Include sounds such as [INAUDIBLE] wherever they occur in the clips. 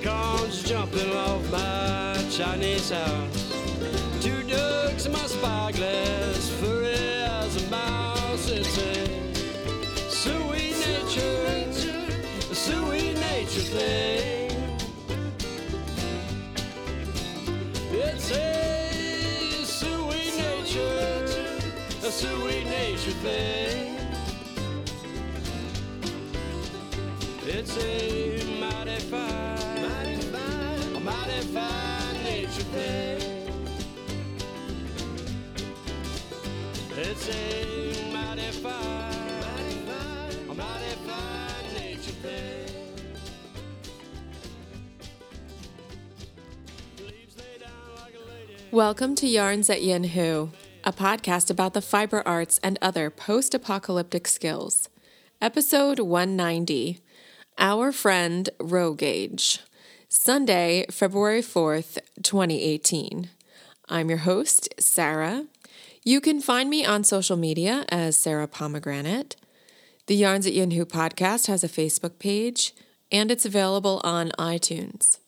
acorns jumping off my Chinese house. Welcome to Yarns at Yinzhu, a podcast about the fiber arts and other post apocalyptic skills. Episode 190 Our Friend Rogage. Sunday, February 4th, 2018. I'm your host, Sarah. You can find me on social media as Sarah Pomegranate. The Yarns at Yinzhu podcast has a Facebook page, and it's available on iTunes.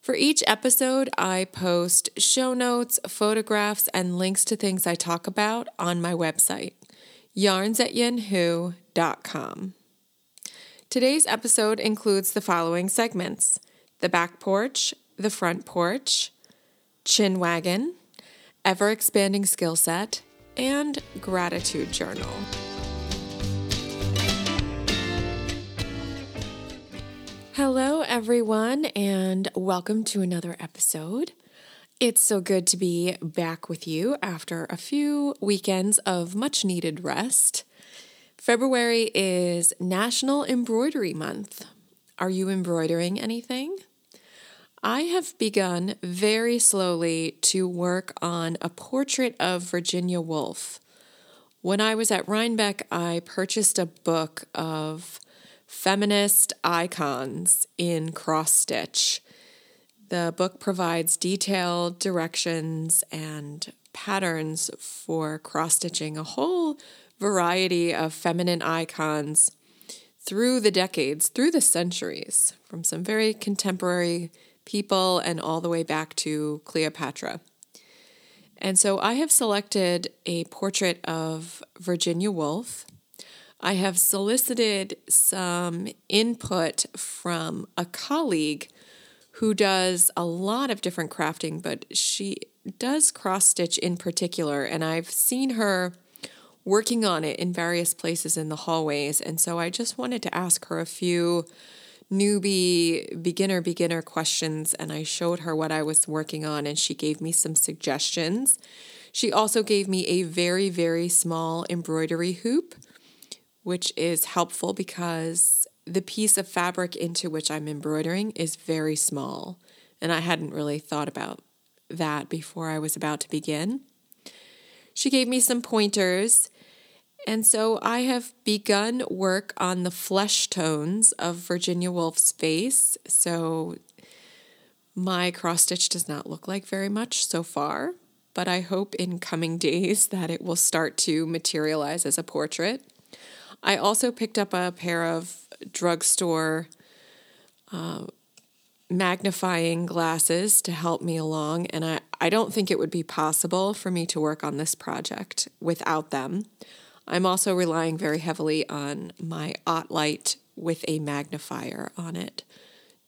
For each episode, I post show notes, photographs, and links to things I talk about on my website, yarnsatyinzhu.com. Today's episode includes the following segments the back porch, the front porch, chin wagon, ever expanding skill set, and gratitude journal. Hello, everyone, and welcome to another episode. It's so good to be back with you after a few weekends of much needed rest. February is National Embroidery Month. Are you embroidering anything? I have begun very slowly to work on a portrait of Virginia Woolf. When I was at Rhinebeck, I purchased a book of feminist icons in cross stitch. The book provides detailed directions and patterns for cross stitching a whole variety of feminine icons through the decades, through the centuries, from some very contemporary people and all the way back to Cleopatra. And so I have selected a portrait of Virginia Woolf. I have solicited some input from a colleague who does a lot of different crafting, but she does cross stitch in particular. And I've seen her working on it in various places in the hallways. And so I just wanted to ask her a few newbie, beginner, beginner questions. And I showed her what I was working on, and she gave me some suggestions. She also gave me a very, very small embroidery hoop, which is helpful because the piece of fabric into which I'm embroidering is very small. And I hadn't really thought about that before I was about to begin. She gave me some pointers. And so I have begun work on the flesh tones of Virginia Woolf's face. So my cross stitch does not look like very much so far, but I hope in coming [LAUGHS] days that it will start to materialize as a portrait. I also picked up a pair of drugstore uh, magnifying glasses to help me along, and I, I don't think it would be possible for me to work on this project without them. I'm also relying very heavily on my OttLite with a magnifier on it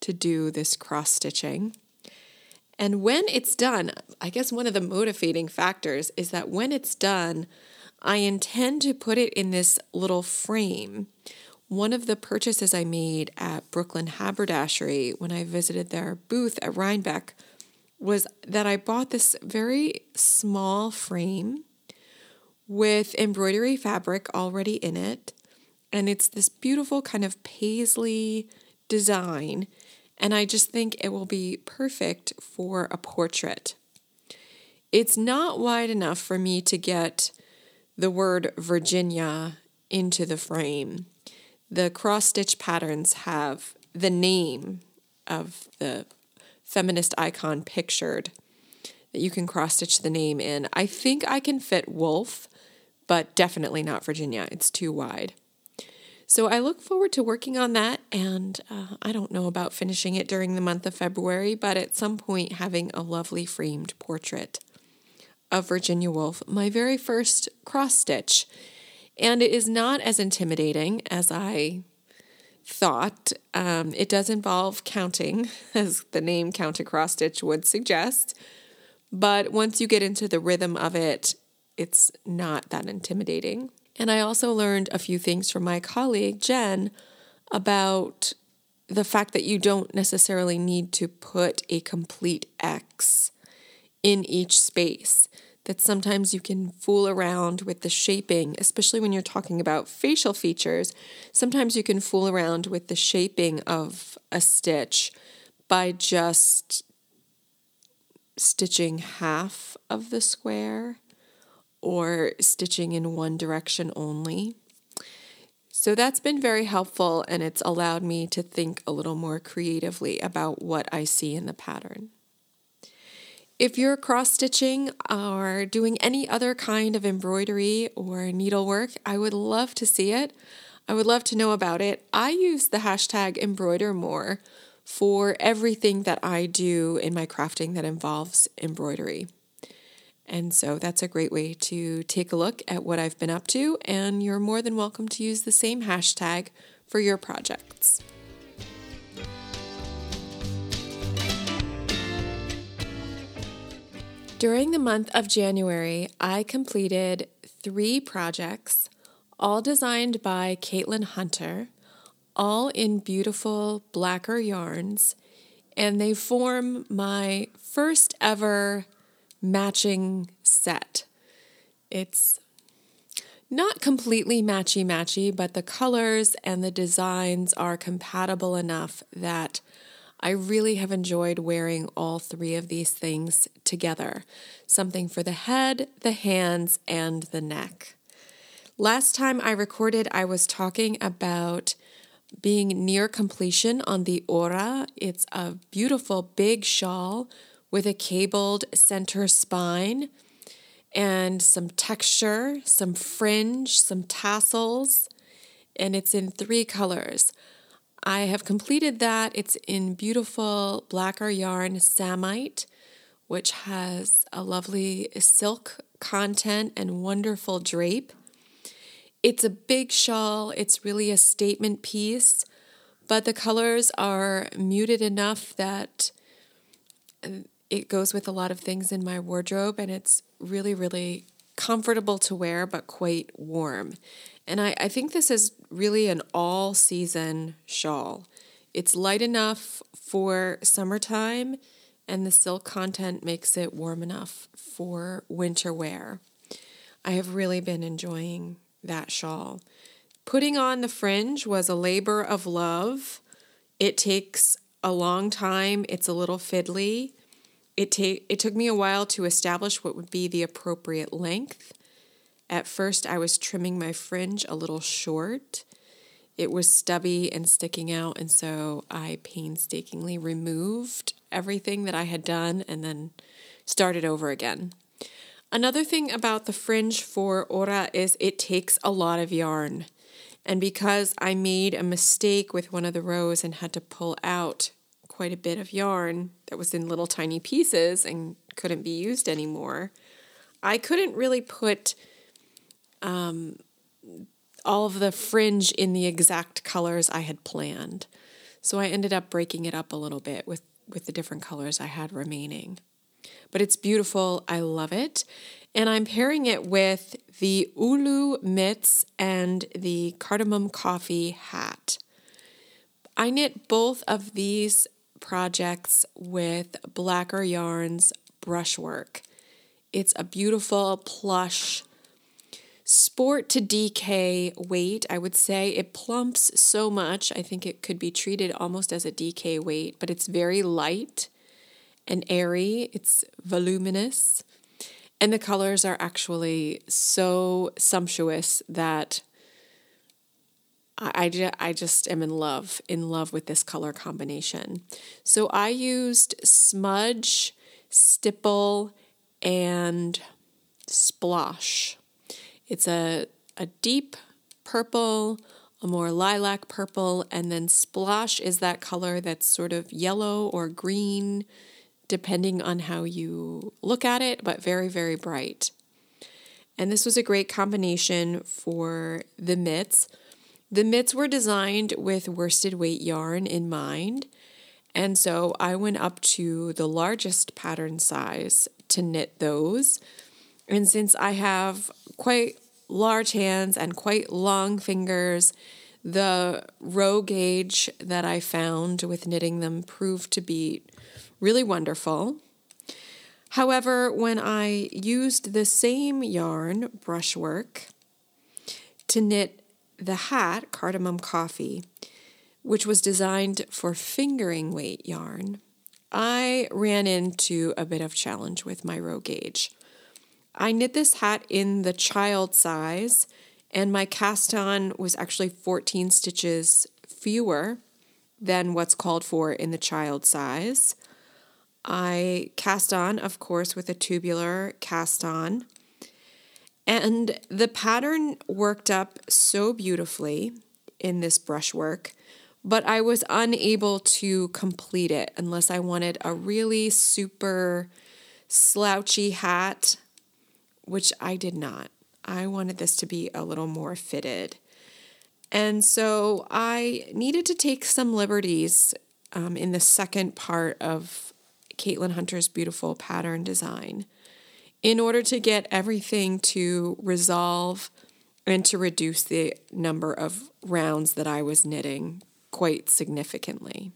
to do this cross stitching. And when it's done, I guess one of the motivating factors is that when it's done, I intend to put it in this little frame. One of the purchases I made at Brooklyn Haberdashery when I visited their booth at Rhinebeck was that I bought this very small frame with embroidery fabric already in it. And it's this beautiful kind of paisley design. And I just think it will be perfect for a portrait. It's not wide enough for me to get the word Virginia into the frame. The cross stitch patterns have the name of the feminist icon pictured that you can cross stitch the name in. I think I can fit Woolf, but definitely not Virginia. It's too wide. So I look forward to working on that, and uh, I don't know about finishing it during the month of February, but at some point having a lovely framed portrait of Virginia Woolf, my very first cross stitch. And it is not as intimidating as I thought. Um, it does involve counting, [LAUGHS] as the name Counted Cross Stitch would suggest. But once you get into the rhythm of it, it's not that intimidating. And I also learned a few things from my colleague, Jen, about the fact that you don't necessarily need to put a complete X in each space. That sometimes you can fool around with the shaping, especially when you're talking about facial features. Sometimes you can fool around with the shaping of a stitch by just stitching half of the square or stitching in one direction only. So that's been very helpful and it's allowed me to think a little more creatively about what I see in the pattern. If you're cross stitching or doing any other kind of embroidery or needlework, I would love to see it. I would love to know about it. I use the hashtag embroider more for everything that I do in my crafting that involves embroidery. And so that's a great way to take a look at what I've been up to, and you're more than welcome to use the same hashtag for your projects. During the month of January, I completed three projects, all designed by Caitlin Hunter, all in beautiful blacker yarns, and they form my first ever matching set. It's not completely matchy matchy, but the colors and the designs are compatible enough that I really have enjoyed wearing all three of these things together something for the head, the hands, and the neck. Last time I recorded, I was talking about being near completion on the Ora. It's a beautiful big shawl with a cabled center spine and some texture, some fringe, some tassels, and it's in three colors. I have completed that. It's in beautiful blacker yarn samite, which has a lovely silk content and wonderful drape. It's a big shawl, it's really a statement piece, but the colors are muted enough that it goes with a lot of things in my wardrobe and it's really, really comfortable to wear, but quite warm. And I, I think this is really an all season shawl. It's light enough for summertime, and the silk content makes it warm enough for winter wear. I have really been enjoying that shawl. Putting on the fringe was a labor of love. It takes a long time, it's a little fiddly, it, ta- it took me a while to establish what would be the appropriate length. At first, I was trimming my fringe a little short. It was stubby and sticking out, and so I painstakingly removed everything that I had done and then started over again. Another thing about the fringe for Ora is it takes a lot of yarn. And because I made a mistake with one of the rows and had to pull out quite a bit of yarn that was in little tiny pieces and couldn't be used anymore. I couldn't really put um, all of the fringe in the exact colors I had planned. So I ended up breaking it up a little bit with, with the different colors I had remaining. But it's beautiful. I love it. And I'm pairing it with the Ulu mitts and the cardamom coffee hat. I knit both of these projects with Blacker Yarns brushwork. It's a beautiful plush sport to DK weight. I would say it plumps so much. I think it could be treated almost as a DK weight, but it's very light and airy. It's voluminous. And the colors are actually so sumptuous that I, I just am in love, in love with this color combination. So I used smudge, stipple, and splosh. It's a, a deep purple a more lilac purple, and then splosh is that color that's sort of yellow or green, depending on how you look at it, but very, very bright. And this was a great combination for the mitts. The mitts were designed with worsted weight yarn in mind. And so I went up to the largest pattern size to knit those. And since I have quite large hands and quite long fingers. The row gauge that I found with knitting them proved to be really wonderful. However, when I used the same yarn, brushwork, to knit the hat, Cardamom Coffee, which was designed for fingering weight yarn, I ran into a bit of challenge with my row gauge. I knit this hat in the child size, and my cast on was actually 14 stitches fewer than what's called for in the child size. I cast on, of course, with a tubular cast on. And the pattern worked up so beautifully in this brushwork, but I was unable to complete it unless I wanted a really super slouchy hat which I did not. I wanted this to be a little more fitted. And so I needed to take some liberties um, in the second part of Caitlin Hunter's beautiful pattern design in order to get everything to resolve and to reduce the number of rounds that I was knitting quite significantly.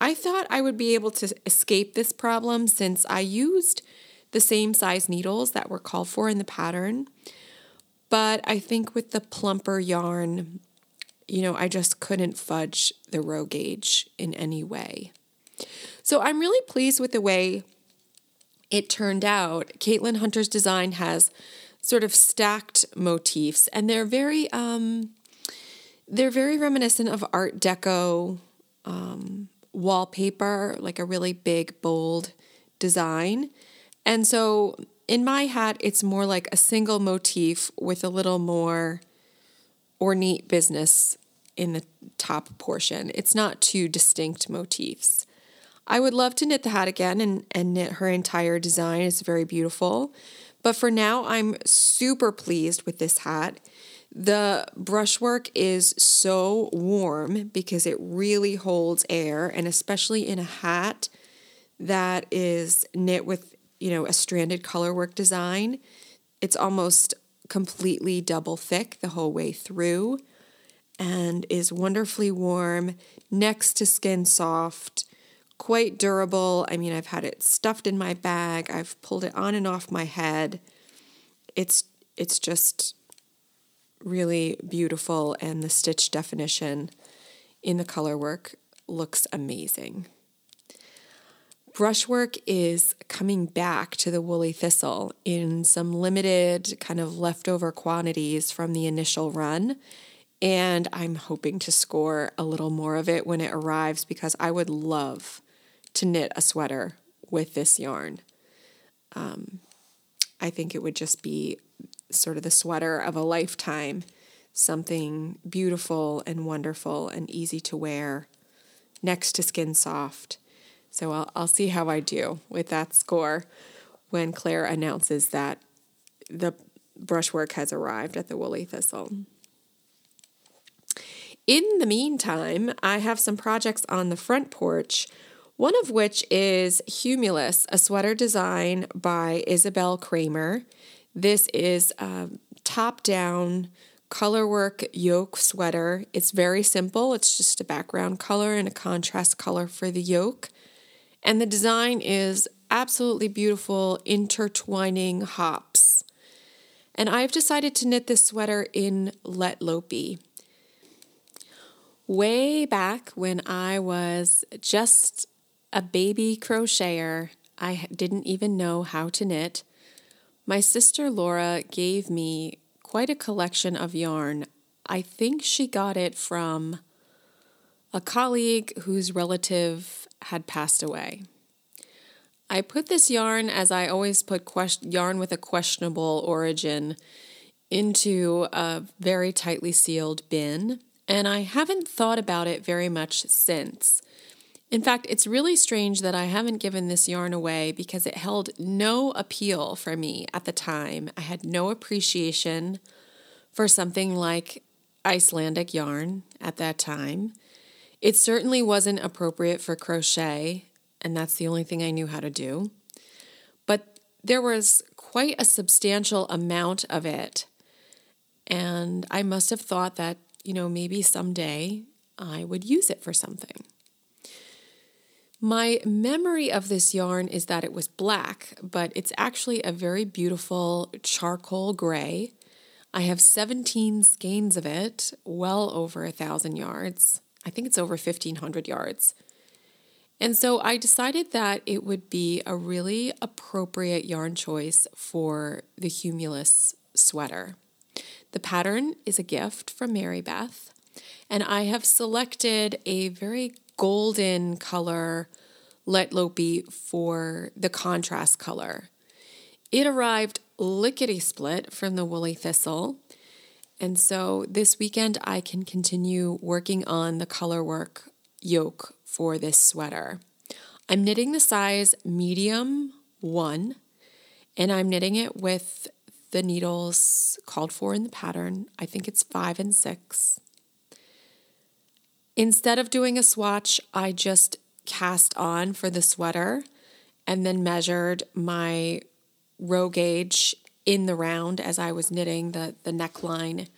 I thought I would be able to escape this problem since I used the same size needles that were called for in the pattern. But I think with the plumper yarn, you know, I just couldn't fudge the row gauge in any way. So I'm really pleased with the way it turned out. Caitlin Hunter's design has sort of stacked motifs, and they're very um, they're very reminiscent of Art Deco um, wallpaper, like a really big, bold design. And so in my hat, it's more like a single motif with a little more ornate business in the top portion. It's not two distinct motifs. I would love to knit the hat again and, and knit her entire design. It's very beautiful. But for now, I'm super pleased with this hat. The brushwork is so warm because it really holds air, and especially in a hat that is knit with you know, a stranded colorwork design. It's almost completely double thick the whole way through and is wonderfully warm, next to skin soft, quite durable. I mean, I've had it stuffed in my bag, I've pulled it on and off my head. It's it's just really beautiful and the stitch definition in the color work looks amazing. Brushwork is coming back to the woolly thistle in some limited kind of leftover quantities from the initial run. And I'm hoping to score a little more of it when it arrives because I would love to knit a sweater with this yarn. Um, I think it would just be sort of the sweater of a lifetime, something beautiful and wonderful and easy to wear, next to skin soft so I'll, I'll see how I do with that score when Claire announces that the brushwork has arrived at the Woolly Thistle. In the meantime, I have some projects on the front porch, one of which is Humulus, a sweater design by Isabell Kraemer. This is a top down colorwork yoke sweater. It's very simple, it's just a background color and a contrast color for the yoke. And the design is absolutely beautiful, intertwining hops. And I've decided to knit this sweater in Lettlopi. Way back when I was just a baby crocheter, I didn't even know how to knit. My sister Laura gave me quite a collection of yarn. I think she got it from a colleague whose relative had passed away. I put this yarn, as I always put yarn with a questionable origin, into a very tightly sealed bin, and I haven't thought about it very much since. In fact, it's really strange that I haven't given this yarn away because it held no appeal for me at the time. I had no appreciation for something like Icelandic yarn at that time. It certainly wasn't appropriate for crochet, and that's the only thing I knew how to do. But there was quite a substantial amount of it, and I must have thought that, you know, maybe someday I would use it for something. My memory of this yarn is that it was black, but it's actually a very beautiful charcoal gray. I have 17 skeins of it, well over a thousand yards. I think it's over 1,500 yards. And so I decided that it would be a really appropriate yarn choice for the Humulus sweater. The pattern is a gift from Mary Beth, and I have selected a very golden color let Lettlopi for the contrast color. It arrived lickety split from the woolly thistle. And so this weekend I can continue working on the color work yoke for this sweater. I'm knitting the size medium one, and I'm knitting it with the needles called for in the pattern. I think it's five and six. Instead of doing a swatch, I just cast on for the sweater and then measured my row gauge in the round as I was knitting the, the neckline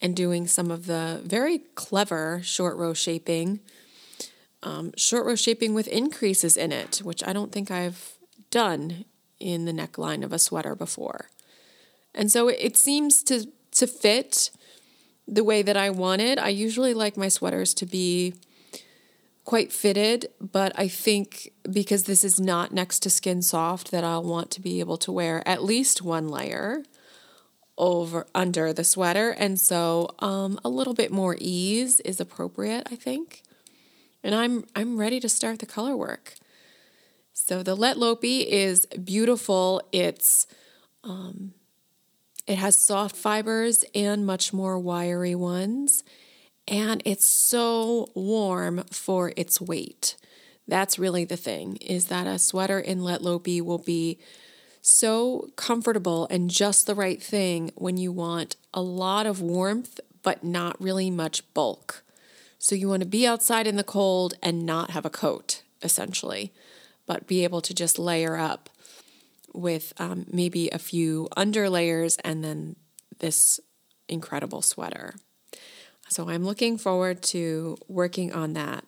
and doing some of the very clever short row shaping. Um, short row shaping with increases in it, which I don't think I've done in the neckline of a sweater before. And so it seems to, to fit the way that I wanted. I usually like my sweaters to be quite fitted, but I think because this is not next to skin soft that I'll want to be able to wear at least one layer over under the sweater. And so um, a little bit more ease is appropriate I think. And I'm I'm ready to start the color work. So the Lettlopi is beautiful. It's um, it has soft fibers and much more wiry ones and it's so warm for its weight. That's really the thing is that a sweater in Lettlopi will be so comfortable and just the right thing when you want a lot of warmth but not really much bulk. So you want to be outside in the cold and not have a coat essentially, but be able to just layer up with um, maybe a few under layers and then this incredible sweater. So I'm looking forward to working on that.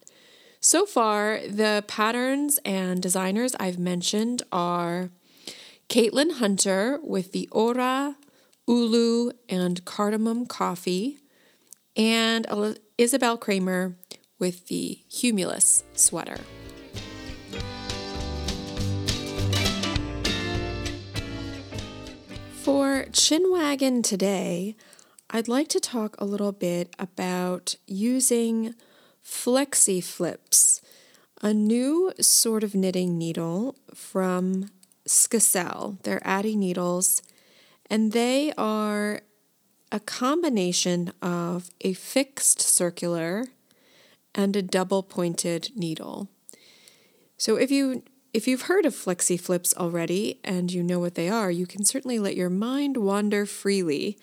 So far, the patterns and designers I've mentioned are Caitlin Hunter with the Ora, Ulu, and Cardamom Coffee, and Isabell Kraemer with the Humulus sweater. For Chinwagon today, I'd like to talk a little bit about using Flexi Flips, a new sort of knitting needle from Skacel. They're Addi needles, and they are a combination of a fixed circular and a double pointed needle. So if you if you've heard of flexi flips already and you know what they are, you can certainly let your mind wander freely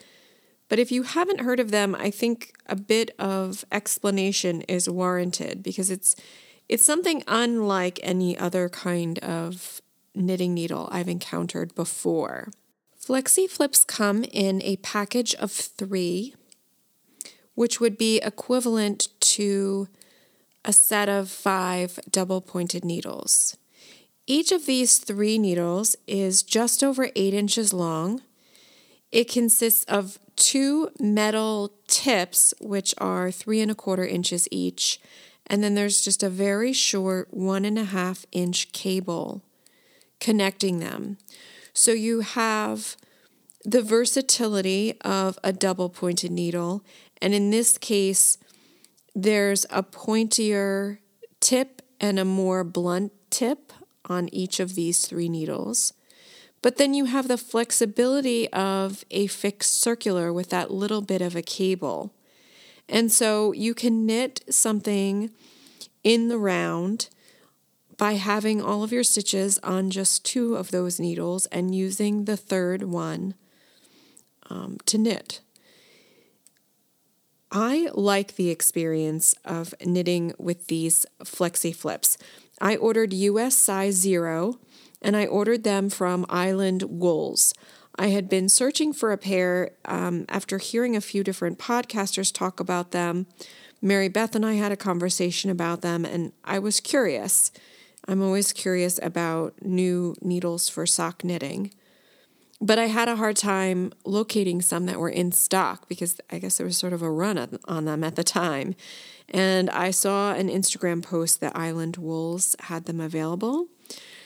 but if you haven't heard of them, I think a bit of explanation is warranted because it's it's something unlike any other kind of knitting needle I've encountered before. Flexi flips come in a package of 3, which would be equivalent to a set of 5 double pointed needles. Each of these 3 needles is just over 8 inches long. It consists of two metal tips, which are three and a quarter inches each. And then there's just a very short one and a half inch cable connecting them. So you have the versatility of a double pointed needle. And in this case, there's a pointier tip and a more blunt tip on each of these three needles. But then you have the flexibility of a fixed circular with that little bit of a cable. And so you can knit something in the round by having all of your stitches on just two of those needles and using the third one um, to knit. I like the experience of knitting with these flexi flips. I ordered US size zero and I ordered them from Island Wools. I had been searching for a pair um, after hearing a few different podcasters talk about them. Mary Beth and I had a conversation about them, and I was curious. I'm always curious about new needles for sock knitting. But I had a hard time locating some that were in stock because I guess there was sort of a run on them at the time. And I saw an Instagram post that Island Wools had them available.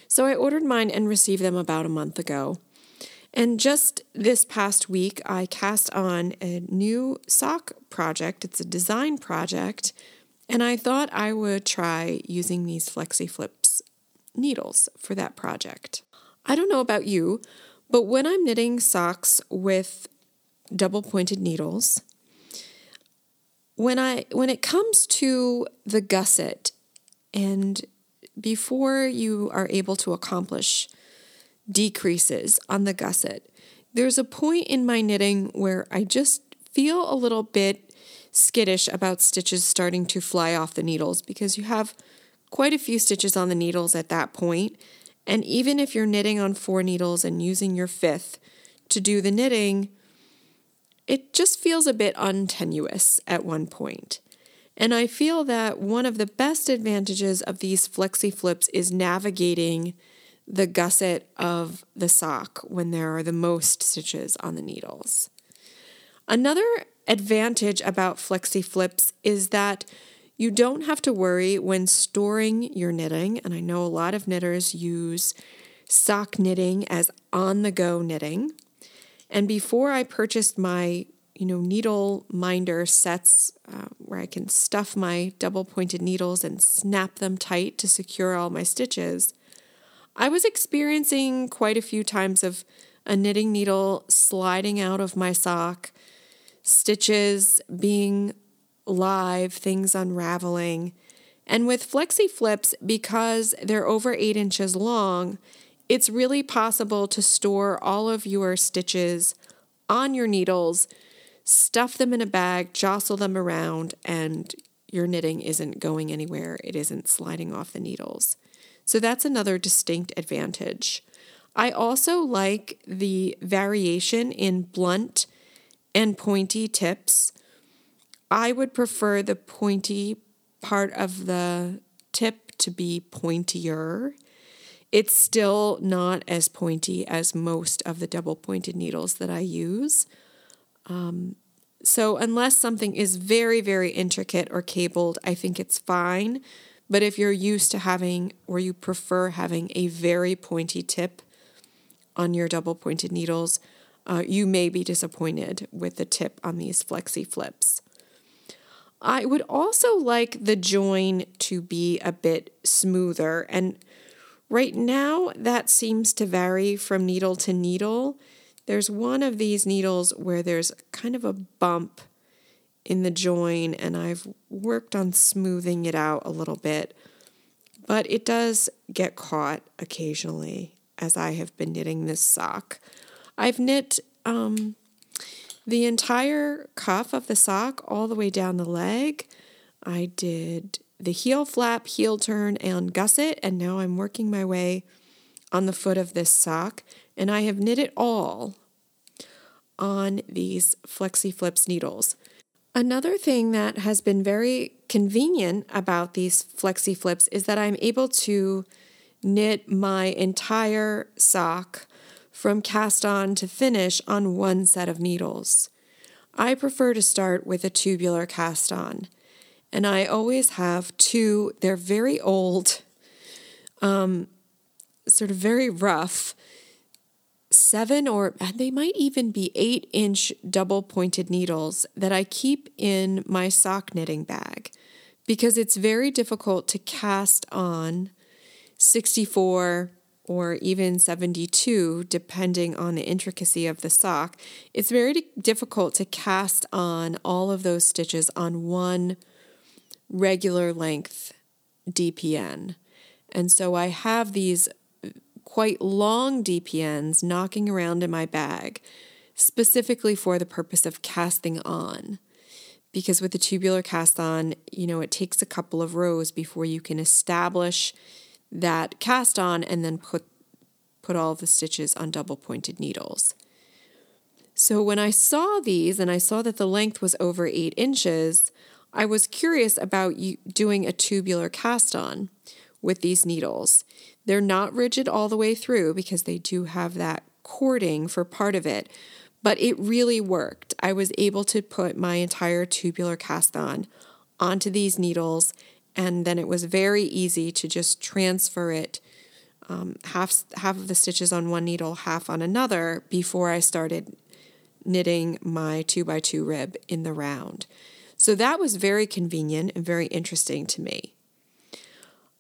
So I ordered mine and received them about a month ago. And just this past week, I cast on a new sock project. It's a design project. And I thought I would try using these Flexi Flips needles for that project. I don't know about you, but when I'm knitting socks with double pointed needles, when I when it comes to the gusset and before you are able to accomplish decreases on the gusset, there's a point in my knitting where I just feel a little bit skittish about stitches starting to fly off the needles because you have quite a few stitches on the needles at that point. And even if you're knitting on four needles and using your fifth to do the knitting, it just feels a bit untenuous at one point. And I feel that one of the best advantages of these flexi flips is navigating the gusset of the sock when there are the most stitches on the needles. Another advantage about flexi flips is that you don't have to worry when storing your knitting, and I know a lot of knitters use sock knitting as on the go knitting. And before I purchased my you know, needle minder sets uh, where I can stuff my double pointed needles and snap them tight to secure all my stitches. I was experiencing quite a few times of a knitting needle sliding out of my sock, stitches being live, things unraveling. And with flexi flips, because they're over eight inches long, it's really possible to store all of your stitches on your needles, stuff them in a bag, jostle them around, and your knitting isn't going anywhere. It isn't sliding off the needles. So that's another distinct advantage. I also like the variation in blunt and pointy tips. I would prefer the pointy part of the tip to be pointier. It's still not as pointy as most of the double pointed needles that I use. Um, so, unless something is very, very intricate or cabled, I think it's fine. But if you're used to having or you prefer having a very pointy tip on your double pointed needles, uh, you may be disappointed with the tip on these flexi flips. I would also like the join to be a bit smoother. And right now, that seems to vary from needle to needle. There's one of these needles where there's kind of a bump in the join, and I've worked on smoothing it out a little bit, but it does get caught occasionally as I have been knitting this sock. I've knit um, the entire cuff of the sock all the way down the leg. I did the heel flap, heel turn, and gusset, and now I'm working my way on the foot of this sock, and I have knit it all on these Flexi Flips needles. Another thing that has been very convenient about these Flexi Flips is that I'm able to knit my entire sock from cast on to finish on one set of needles. I prefer to start with a tubular cast on, and I always have two, they're very old, um, sort of very rough seven or they might even be eight inch double pointed needles that I keep in my sock knitting bag because it's very difficult to cast on 64 or even 72, depending on the intricacy of the sock, it's very difficult to cast on all of those stitches on one regular length DPN. And so I have these quite long DPNs knocking around in my bag, specifically for the purpose of casting on. Because with the tubular cast on, you know, it takes a couple of rows before you can establish that cast on and then put put all the stitches on double pointed needles. So when I saw these and I saw that the length was over eight inches, I was curious about doing a tubular cast on with these needles. They're not rigid all the way through because they do have that cording for part of it, but it really worked. I was able to put my entire tubular cast on onto these needles, and then it was very easy to just transfer it um, half half of the stitches on one needle, half on another before I started knitting my two by two rib in the round. So that was very convenient and very interesting to me.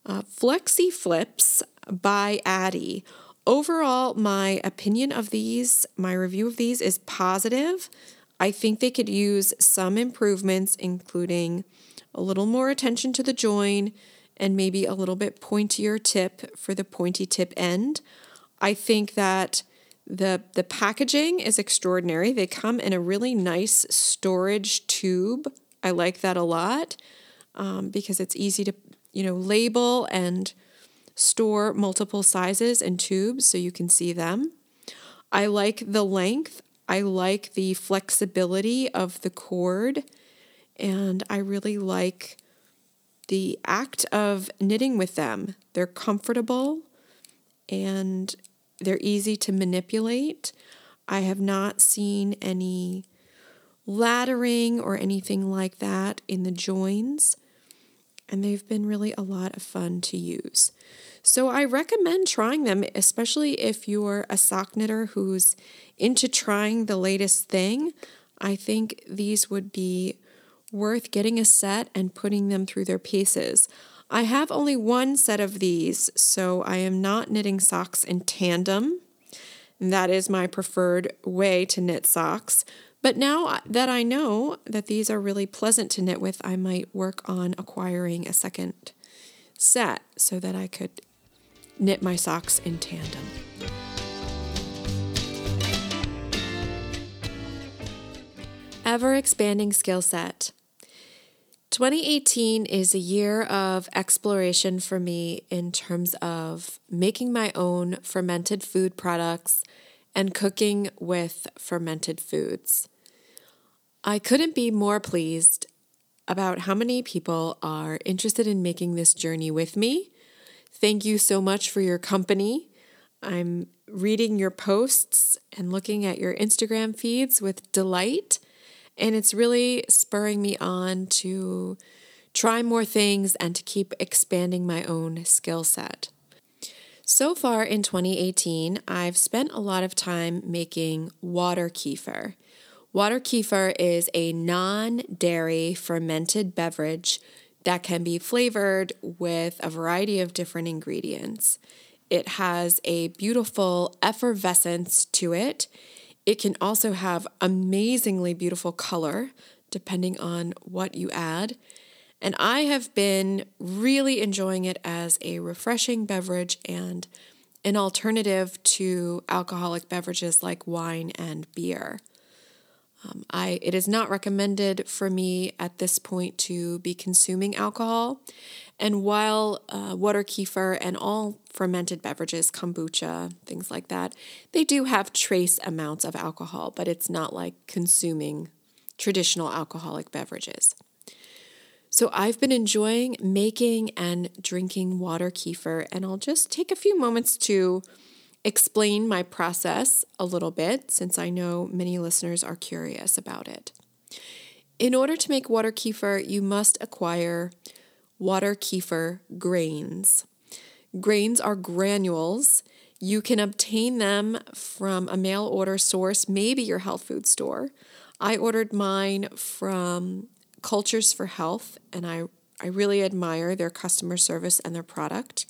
Uh, Flexi Flips by Addi. Overall, my opinion of these, my review of these is positive. I think they could use some improvements, including a little more attention to the join and maybe a little bit pointier tip for the pointy tip end. I think that the the packaging is extraordinary. They come in a really nice storage tube. I like that a lot um, because it's easy to you know label and store multiple sizes and tubes so you can see them. I like the length. I like the flexibility of the cord. And I really like the act of knitting with them. They're comfortable and they're easy to manipulate. I have not seen any laddering or anything like that in the joins, and they've been really a lot of fun to use. So I recommend trying them, especially if you're a sock knitter who's into trying the latest thing. I think these would be worth getting a set and putting them through their paces. I have only one set of these, so I am not knitting socks in tandem. That is my preferred way to knit socks. But now that I know that these are really pleasant to knit with, I might work on acquiring a second set so that I could knit my socks in tandem. Ever expanding skill set. 2018 is a year of exploration for me in terms of making my own fermented food products and cooking with fermented foods. I couldn't be more pleased about how many people are interested in making this journey with me Thank you so much for your company. I'm reading your posts and looking at your Instagram feeds with delight, and it's really spurring me on to try more things and to keep expanding my own skill set. So far in 2018, I've spent a lot of time making water kefir. Water kefir is a non dairy fermented beverage that can be flavored with a variety of different ingredients. It has a beautiful effervescence to it. It can also have amazingly beautiful color depending on what you add. And I have been really enjoying it as a refreshing beverage and an alternative to alcoholic beverages like wine and beer. Um, I it is not recommended for me at this point to be consuming alcohol. And while uh, water kefir and all fermented beverages, kombucha, things like that, they do have trace amounts of alcohol, but it's not like consuming traditional alcoholic beverages. So I've been enjoying making and drinking water kefir, and I'll just take a few moments to explain my process a little bit since I know many listeners are curious about it. In order to make water kefir, you must acquire water kefir grains. Grains are granules. You can obtain them from a mail order source, maybe your health food store. I ordered mine from Cultures for Health, and I, I really admire their customer service and their product.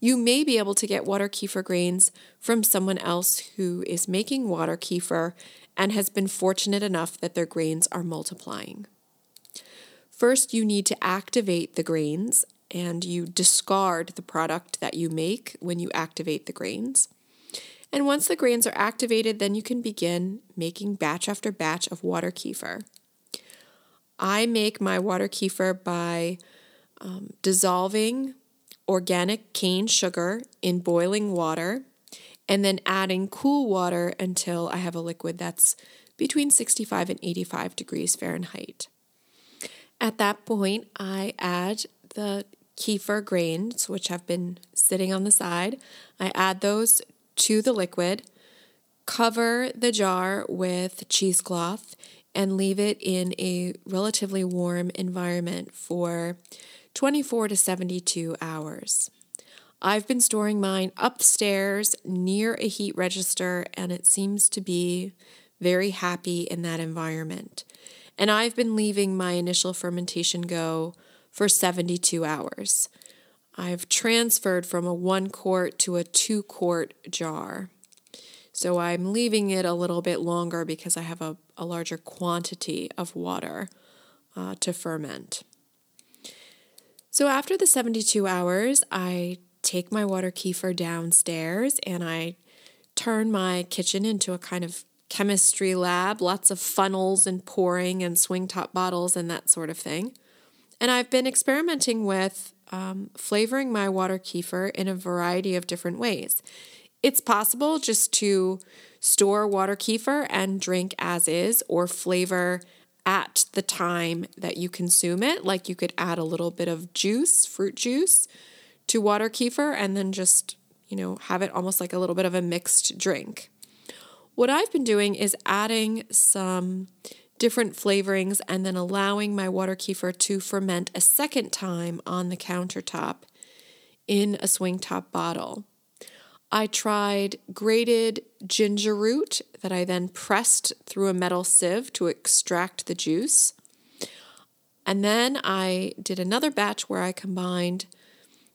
You may be able to get water kefir grains from someone else who is making water kefir and has been fortunate enough that their grains are multiplying. First, you need to activate the grains and you discard the product that you make when you activate the grains. And once the grains are activated, then you can begin making batch after batch of water kefir. I make my water kefir by um, dissolving organic cane sugar in boiling water and then adding cool water until I have a liquid that's between 65 and 85 degrees Fahrenheit. At that point, I add the kefir grains, which have been sitting on the side. I add those to the liquid, cover the jar with cheesecloth, and leave it in a relatively warm environment for 24 to 72 hours. I've been storing mine upstairs near a heat register, and it seems to be very happy in that environment. And I've been leaving my initial fermentation go for 72 hours. I've transferred from a one quart to a two quart jar. So I'm leaving it a little bit longer because I have a, a larger quantity of water uh, to ferment. So after the 72 hours, I take my water kefir downstairs and I turn my kitchen into a kind of chemistry lab, lots of funnels and pouring and swing top bottles and that sort of thing. And I've been experimenting with um, flavoring my water kefir in a variety of different ways. It's possible just to store water kefir and drink as is, or flavor at the time that you consume it. Like you could add a little bit of juice, fruit juice, to water kefir and then just, you know, have it almost like a little bit of a mixed drink. What I've been doing is adding some different flavorings and then allowing my water kefir to ferment a second time on the countertop in a swing top bottle. I tried grated ginger root that I then pressed through a metal sieve to extract the juice. And then I did another batch where I combined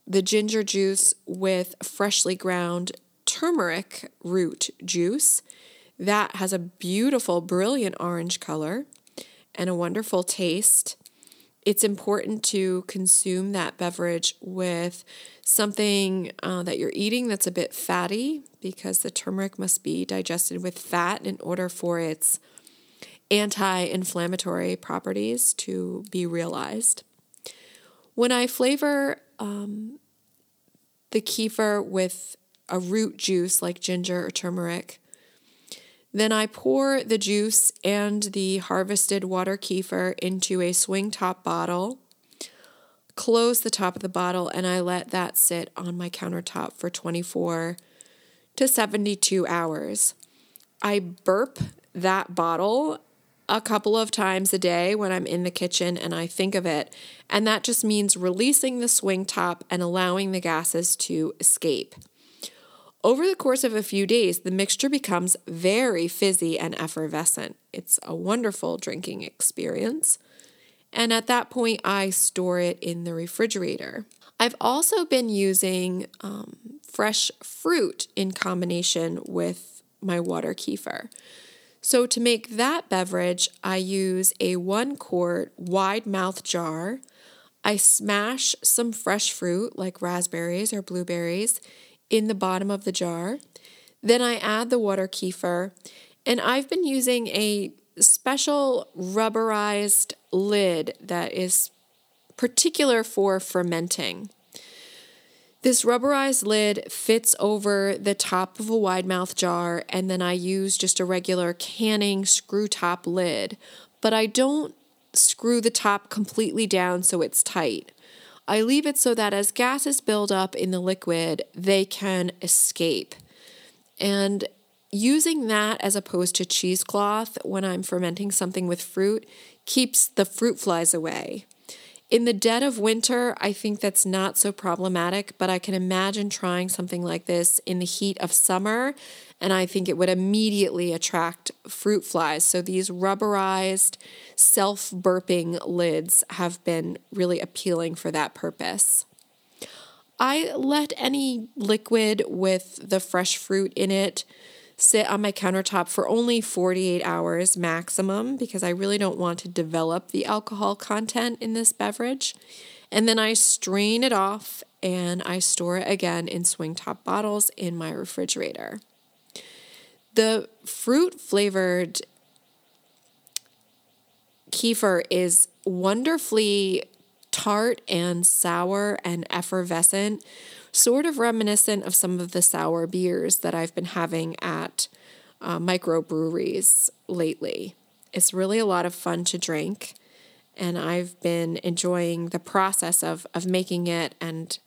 the ginger juice with freshly ground turmeric root juice. That has a beautiful, brilliant orange color and a wonderful taste. It's important to consume that beverage with something uh, that you're eating that's a bit fatty because the turmeric must be digested with fat in order for its anti inflammatory properties to be realized. When I flavor um, the kefir with a root juice like ginger or turmeric, then I pour the juice and the harvested water kefir into a swing top bottle close the top of the bottle and I let that sit on my countertop for 24 to 72 hours. I burp that bottle a couple of times a day when I'm in the kitchen and I think of it. And that just means releasing the swing top and allowing the gases to escape. Over the course of a few days, the mixture becomes very fizzy and effervescent. It's a wonderful drinking experience. And at that point, I store it in the refrigerator. I've also been using um, fresh fruit in combination with my water kefir. So, to make that beverage, I use a one quart wide mouth jar. I smash some fresh fruit like raspberries or blueberries in the bottom of the jar. Then I add the water kefir, and I've been using a special rubberized lid that is particular for fermenting. This rubberized lid fits over the top of a wide mouth jar, and then I use just a regular canning screw top lid, but I don't screw the top completely down so it's tight. I leave it so that as gases build up in the liquid, they can escape. And using that as opposed to cheesecloth when I'm fermenting something with fruit keeps the fruit flies away. In the dead of winter, I think that's not so problematic, but I can imagine trying something like this in the heat of summer, and I think it would immediately attract fruit flies. So these rubberized, self burping lids have been really appealing for that purpose. I let any liquid with the fresh fruit in it sit on my countertop for only 48 hours maximum because I really don't want to develop the alcohol content in this beverage. And then I strain it off and I store it again in swing top bottles in my refrigerator. The fruit flavored kefir is wonderfully tart and sour and effervescent, sort of reminiscent of some of the sour beers that I've been having at uh, microbreweries lately. It's really a lot of fun to drink, and I've been enjoying the process of, of making it and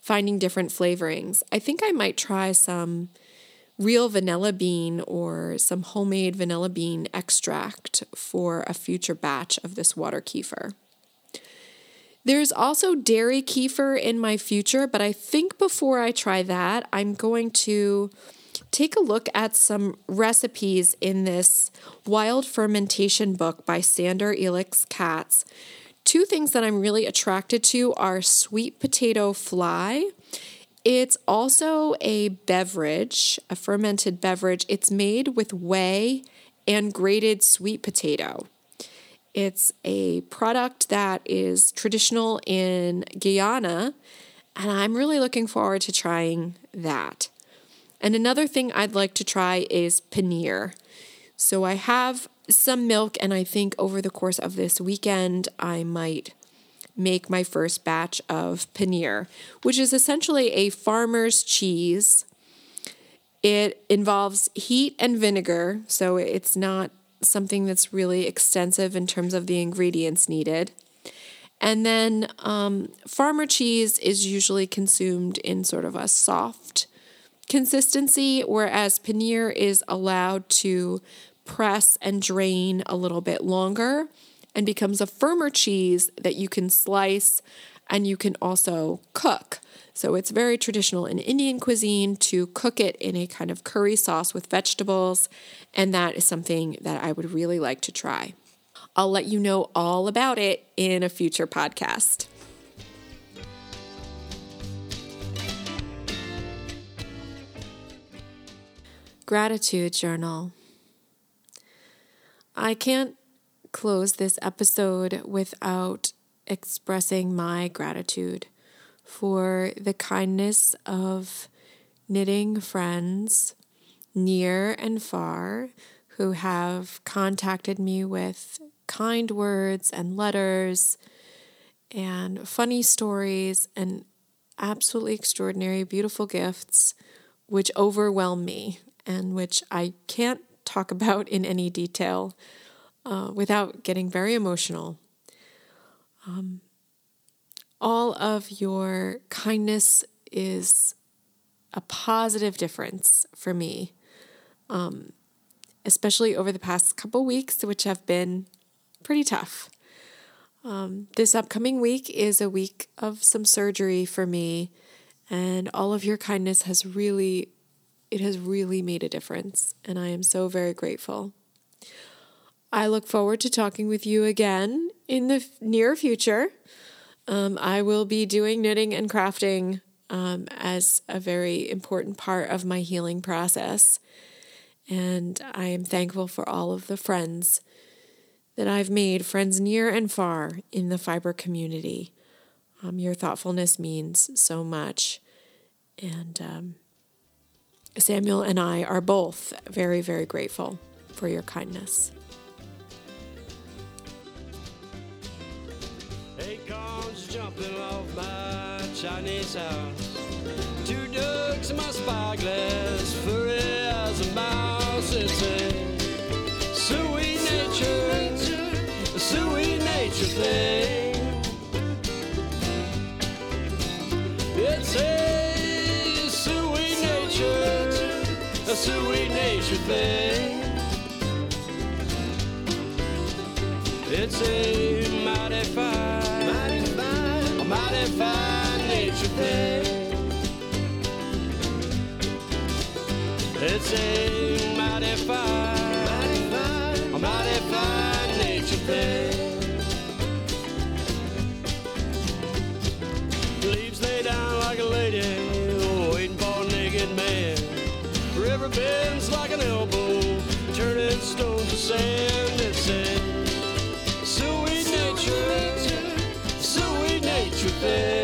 finding different flavorings. I think I might try some real vanilla bean or some homemade vanilla bean extract for a future batch of this water kefir. There's also dairy kefir in my future, but I think before I try that, I'm going to take a look at some recipes in this wild fermentation book by Sandor Ellix Katz. Two things that I'm really attracted to are sweet potato fly. It's also a beverage, a fermented beverage. It's made with whey and grated sweet potato. It's a product that is traditional in Guyana, and I'm really looking forward to trying that. And another thing I'd like to try is paneer. So I have some milk, and I think over the course of this weekend, I might make my first batch of paneer, which is essentially a farmer's cheese. It involves heat and vinegar, so it's not something that's really extensive in terms of the ingredients needed. And then um, farmer cheese is usually consumed in sort of a soft consistency, whereas paneer is allowed to press and drain a little bit longer and becomes a firmer cheese that you can slice and you can also cook. So it's very traditional in Indian cuisine to cook it in a kind of curry sauce with vegetables, and that is something that I would really like to try. I'll let you know all about it in a future podcast. Gratitude Journal. I can't close this episode without expressing my gratitude for the kindness of knitting friends near and far who have contacted me with kind words and letters and funny stories and absolutely extraordinary, beautiful gifts, which overwhelm me and which I can't talk about in any detail uh, without getting very emotional. Um, all of your kindness is a positive difference for me, um, especially over the past couple weeks, which have been pretty tough. Um, this upcoming week is a week of some surgery for me, and all of your kindness has really, it has really made a difference, and I am so very grateful. I look forward to talking with you again in the near future. Um, I will be doing knitting and crafting um, as a very important part of my healing process. And I am thankful for all of the friends that I've made, friends near and far in the fiber community. Um, your thoughtfulness means so much. And um, Samuel and I are both very, very grateful for your kindness. Jumping off my Chinese house. Two ducks in my spyglass, furry as a mouse. It's a sweet nature, a sweet nature thing. It's a sweet nature, a sweet nature thing. It's a mighty fine birthday. It's a mighty fine, mighty fine, mighty fine nature thing. Leaves lay down like a lady, waiting for a naked man. River bends like an elbow, turning stones to sand. It's a sweet nature, sweet nature thing.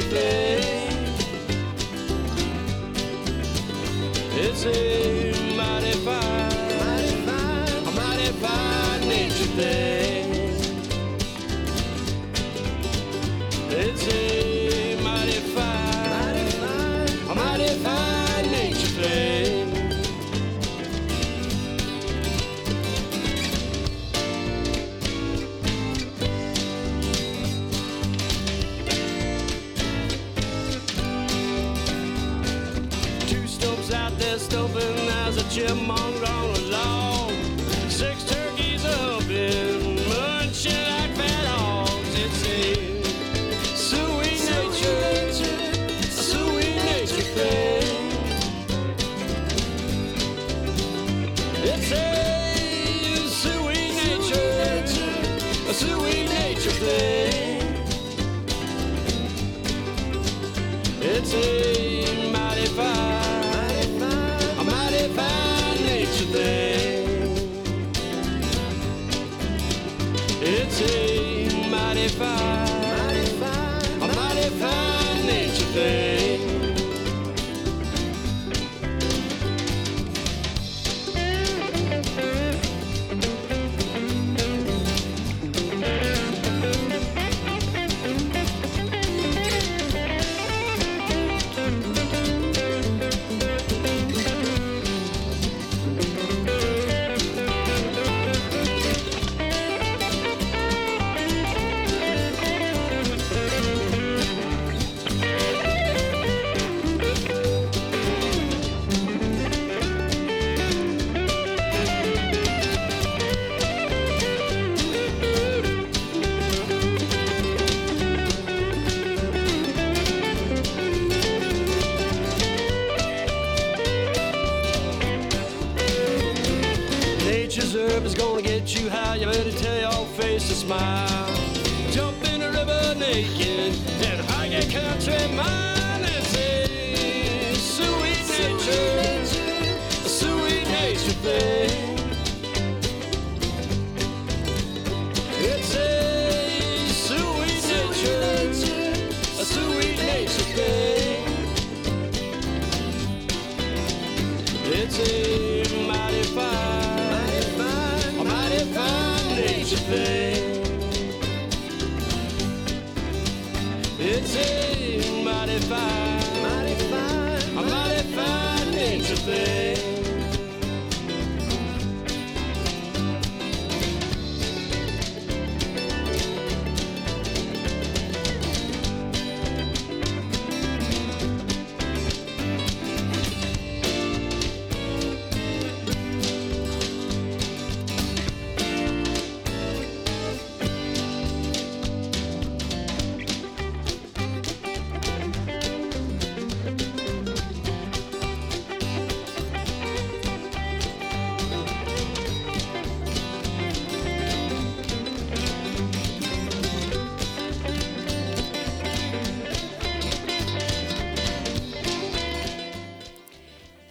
today. It's a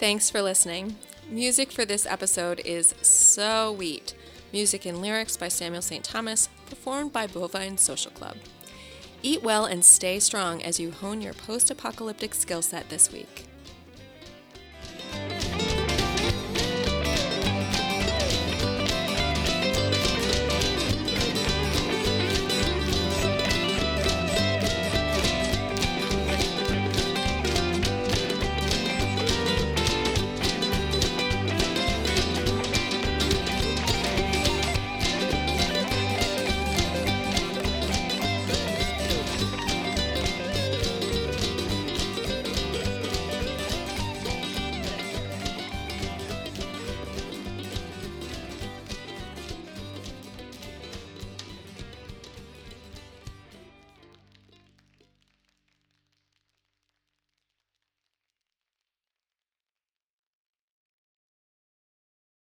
Thanks for listening. Music for this episode is So Wheat, music and lyrics by Samuel St. Thomas, performed by Bovine Social Club. Eat well and stay strong as you hone your post apocalyptic skill set this week.